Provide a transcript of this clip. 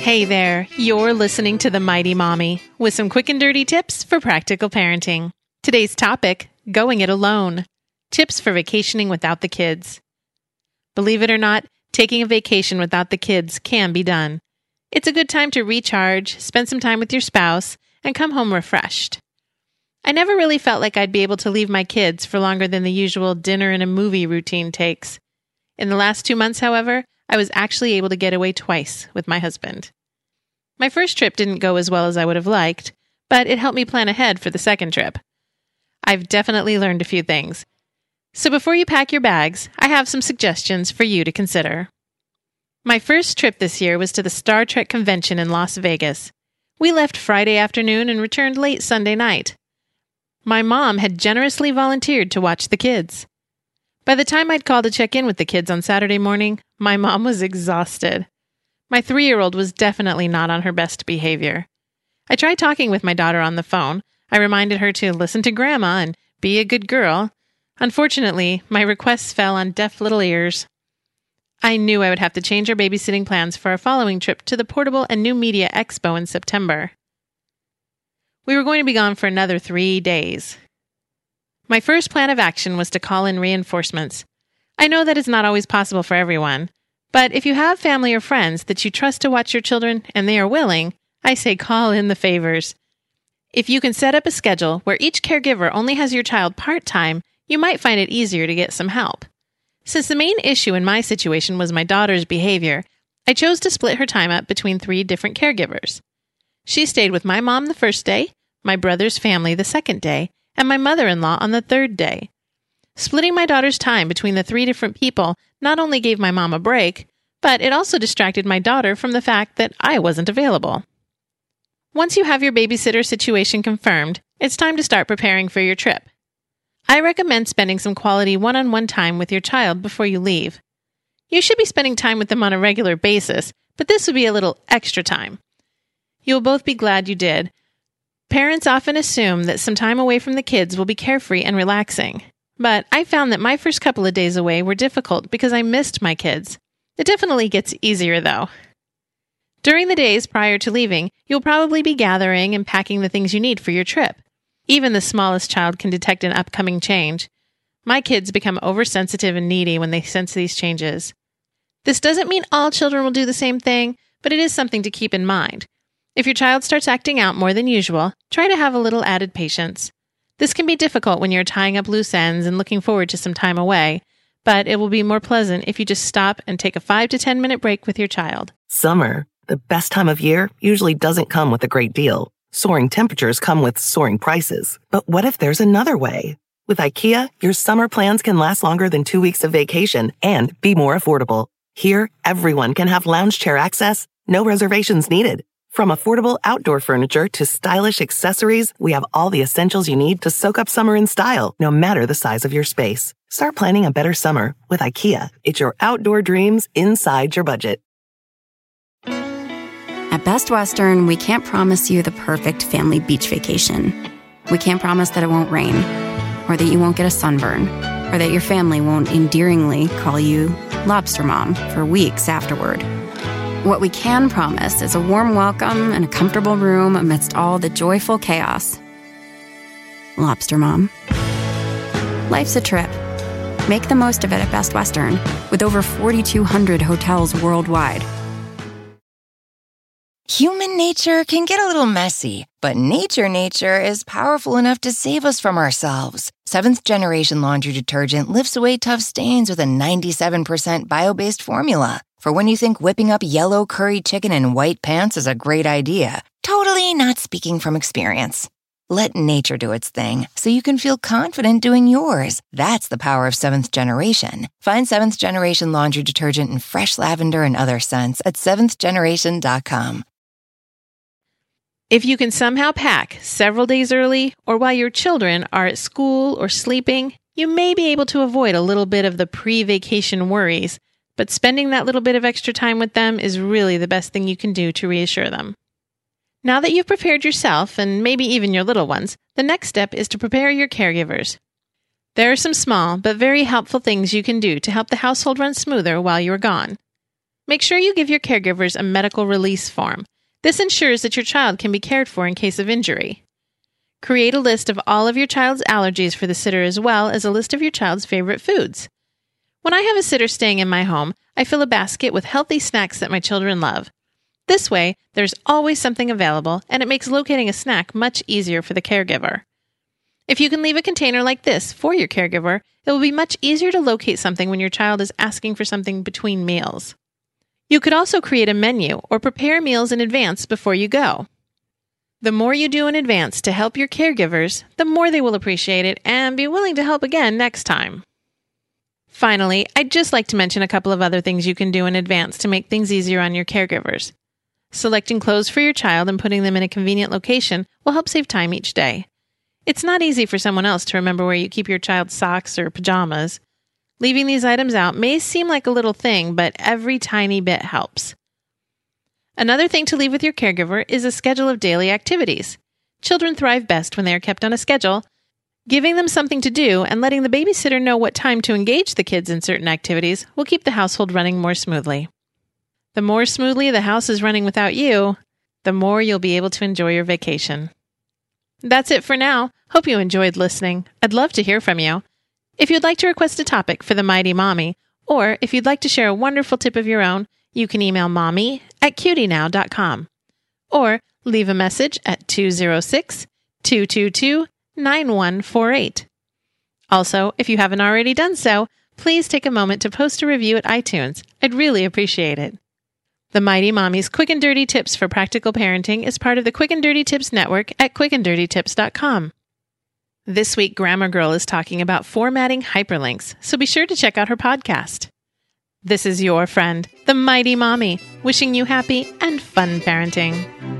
Hey there, you're listening to The Mighty Mommy with some quick and dirty tips for practical parenting. Today's topic going it alone. Tips for vacationing without the kids. Believe it or not, taking a vacation without the kids can be done. It's a good time to recharge, spend some time with your spouse, and come home refreshed. I never really felt like I'd be able to leave my kids for longer than the usual dinner and a movie routine takes. In the last two months, however, I was actually able to get away twice with my husband. My first trip didn't go as well as I would have liked, but it helped me plan ahead for the second trip. I've definitely learned a few things, so before you pack your bags, I have some suggestions for you to consider. My first trip this year was to the Star Trek convention in Las Vegas. We left Friday afternoon and returned late Sunday night. My mom had generously volunteered to watch the kids. By the time I'd called to check in with the kids on Saturday morning, my mom was exhausted. My three year old was definitely not on her best behavior. I tried talking with my daughter on the phone. I reminded her to listen to grandma and be a good girl, Unfortunately, my requests fell on deaf little ears. I knew I would have to change our babysitting plans for our following trip to the Portable and New Media Expo in September. We were going to be gone for another three days. My first plan of action was to call in reinforcements. I know that is not always possible for everyone, but if you have family or friends that you trust to watch your children and they are willing, I say call in the favors. If you can set up a schedule where each caregiver only has your child part time, you might find it easier to get some help. Since the main issue in my situation was my daughter's behavior, I chose to split her time up between three different caregivers. She stayed with my mom the first day, my brother's family the second day, and my mother in law on the third day. Splitting my daughter's time between the three different people not only gave my mom a break, but it also distracted my daughter from the fact that I wasn't available. Once you have your babysitter situation confirmed, it's time to start preparing for your trip. I recommend spending some quality one on one time with your child before you leave. You should be spending time with them on a regular basis, but this would be a little extra time. You will both be glad you did. Parents often assume that some time away from the kids will be carefree and relaxing. But I found that my first couple of days away were difficult because I missed my kids. It definitely gets easier though. During the days prior to leaving, you'll probably be gathering and packing the things you need for your trip. Even the smallest child can detect an upcoming change. My kids become oversensitive and needy when they sense these changes. This doesn't mean all children will do the same thing, but it is something to keep in mind. If your child starts acting out more than usual, try to have a little added patience. This can be difficult when you're tying up loose ends and looking forward to some time away, but it will be more pleasant if you just stop and take a 5 to 10 minute break with your child. Summer, the best time of year, usually doesn't come with a great deal. Soaring temperatures come with soaring prices. But what if there's another way? With IKEA, your summer plans can last longer than two weeks of vacation and be more affordable. Here, everyone can have lounge chair access, no reservations needed. From affordable outdoor furniture to stylish accessories, we have all the essentials you need to soak up summer in style, no matter the size of your space. Start planning a better summer with IKEA. It's your outdoor dreams inside your budget. At Best Western, we can't promise you the perfect family beach vacation. We can't promise that it won't rain, or that you won't get a sunburn, or that your family won't endearingly call you Lobster Mom for weeks afterward. What we can promise is a warm welcome and a comfortable room amidst all the joyful chaos. Lobster Mom. Life's a trip, Make the most of it at Best Western, with over 4,200 hotels worldwide. Human nature can get a little messy, but nature nature is powerful enough to save us from ourselves. Seventh generation laundry detergent lifts away tough stains with a 97% bio based formula. For when you think whipping up yellow curry chicken in white pants is a great idea, totally not speaking from experience. Let nature do its thing so you can feel confident doing yours. That's the power of seventh generation. Find seventh generation laundry detergent in fresh lavender and other scents at seventhgeneration.com. If you can somehow pack several days early or while your children are at school or sleeping, you may be able to avoid a little bit of the pre vacation worries, but spending that little bit of extra time with them is really the best thing you can do to reassure them. Now that you've prepared yourself and maybe even your little ones, the next step is to prepare your caregivers. There are some small but very helpful things you can do to help the household run smoother while you're gone. Make sure you give your caregivers a medical release form this ensures that your child can be cared for in case of injury. Create a list of all of your child's allergies for the sitter as well as a list of your child's favorite foods. When I have a sitter staying in my home, I fill a basket with healthy snacks that my children love. This way, there's always something available, and it makes locating a snack much easier for the caregiver. If you can leave a container like this for your caregiver, it will be much easier to locate something when your child is asking for something between meals. You could also create a menu or prepare meals in advance before you go. The more you do in advance to help your caregivers, the more they will appreciate it and be willing to help again next time. Finally, I'd just like to mention a couple of other things you can do in advance to make things easier on your caregivers. Selecting clothes for your child and putting them in a convenient location will help save time each day. It's not easy for someone else to remember where you keep your child's socks or pajamas. Leaving these items out may seem like a little thing, but every tiny bit helps. Another thing to leave with your caregiver is a schedule of daily activities. Children thrive best when they are kept on a schedule. Giving them something to do and letting the babysitter know what time to engage the kids in certain activities will keep the household running more smoothly. The more smoothly the house is running without you, the more you'll be able to enjoy your vacation. That's it for now. Hope you enjoyed listening. I'd love to hear from you. If you'd like to request a topic for the Mighty Mommy, or if you'd like to share a wonderful tip of your own, you can email mommy at qdnow.com or leave a message at 206 222 9148. Also, if you haven't already done so, please take a moment to post a review at iTunes. I'd really appreciate it. The Mighty Mommy's Quick and Dirty Tips for Practical Parenting is part of the Quick and Dirty Tips Network at quickanddirtytips.com. This week, Grammar Girl is talking about formatting hyperlinks, so be sure to check out her podcast. This is your friend, the Mighty Mommy, wishing you happy and fun parenting.